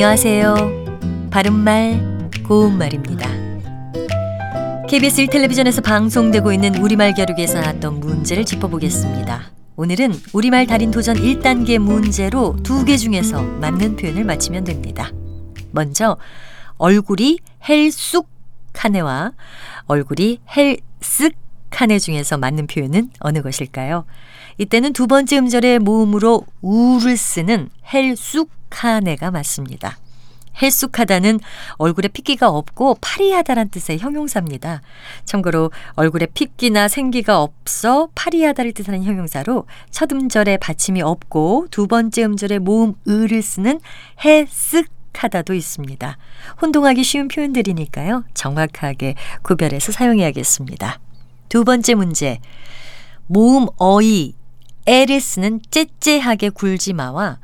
안녕하세요. 바른말, 고운말입니다. KBS 1텔레비전에서 방송되고 있는 우리말 겨루기에서 나왔던 문제를 짚어보겠습니다. 오늘은 우리말 달인 도전 1단계 문제로 두 개 중에서 맞는 표현을 맞히면 됩니다. 먼저 얼굴이 헬쑥하네와 얼굴이 헬쓱 하네 중에서 맞는 표현은 어느 것일까요? 이때는 두 번째 음절의 모음으로 우를 쓰는 헬쑥하네가 맞습니다. 헬쑥하다는 얼굴에 핏기가 없고 파리하다란 뜻의 형용사입니다. 참고로 얼굴에 핏기나 생기가 없어 파리하다를 뜻하는 형용사로 첫 음절에 받침이 없고 두 번째 음절에 모음 을을 쓰는 해쓱 하다도 있습니다. 혼동하기 쉬운 표현들이니까요. 정확하게 구별해서 사용해야겠습니다. 두 번째 문제. 모음 어이, 에를 쓰는 째째하게 굴지 마와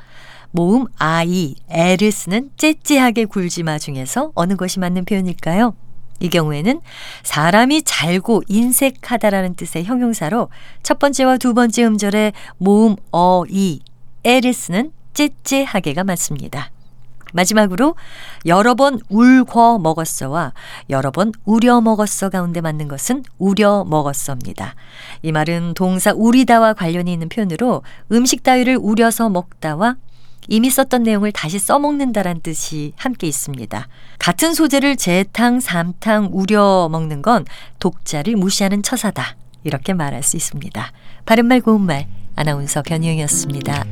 모음 아이, 애를 쓰는 째째하게 굴지 마 중에서 어느 것이 맞는 표현일까요? 이 경우에는 사람이 잘고 인색하다라는 뜻의 형용사로 첫 번째와 두 번째 음절에 모음 어, 이, 애를 쓰는 째째하게가 맞습니다. 마지막으로 여러 번 울궈 먹었어와 여러 번 우려 먹었어 가운데 맞는 것은 우려 먹었어입니다. 이 말은 동사 우리다와 관련이 있는 표현으로 음식 따위를 우려서 먹다와 이미 썼던 내용을 다시 써먹는다란 뜻이 함께 있습니다. 같은 소재를 재탕, 삼탕, 우려 먹는 건 독자를 무시하는 처사다. 이렇게 말할 수 있습니다. 바른말 고운말 아나운서 변희영이었습니다.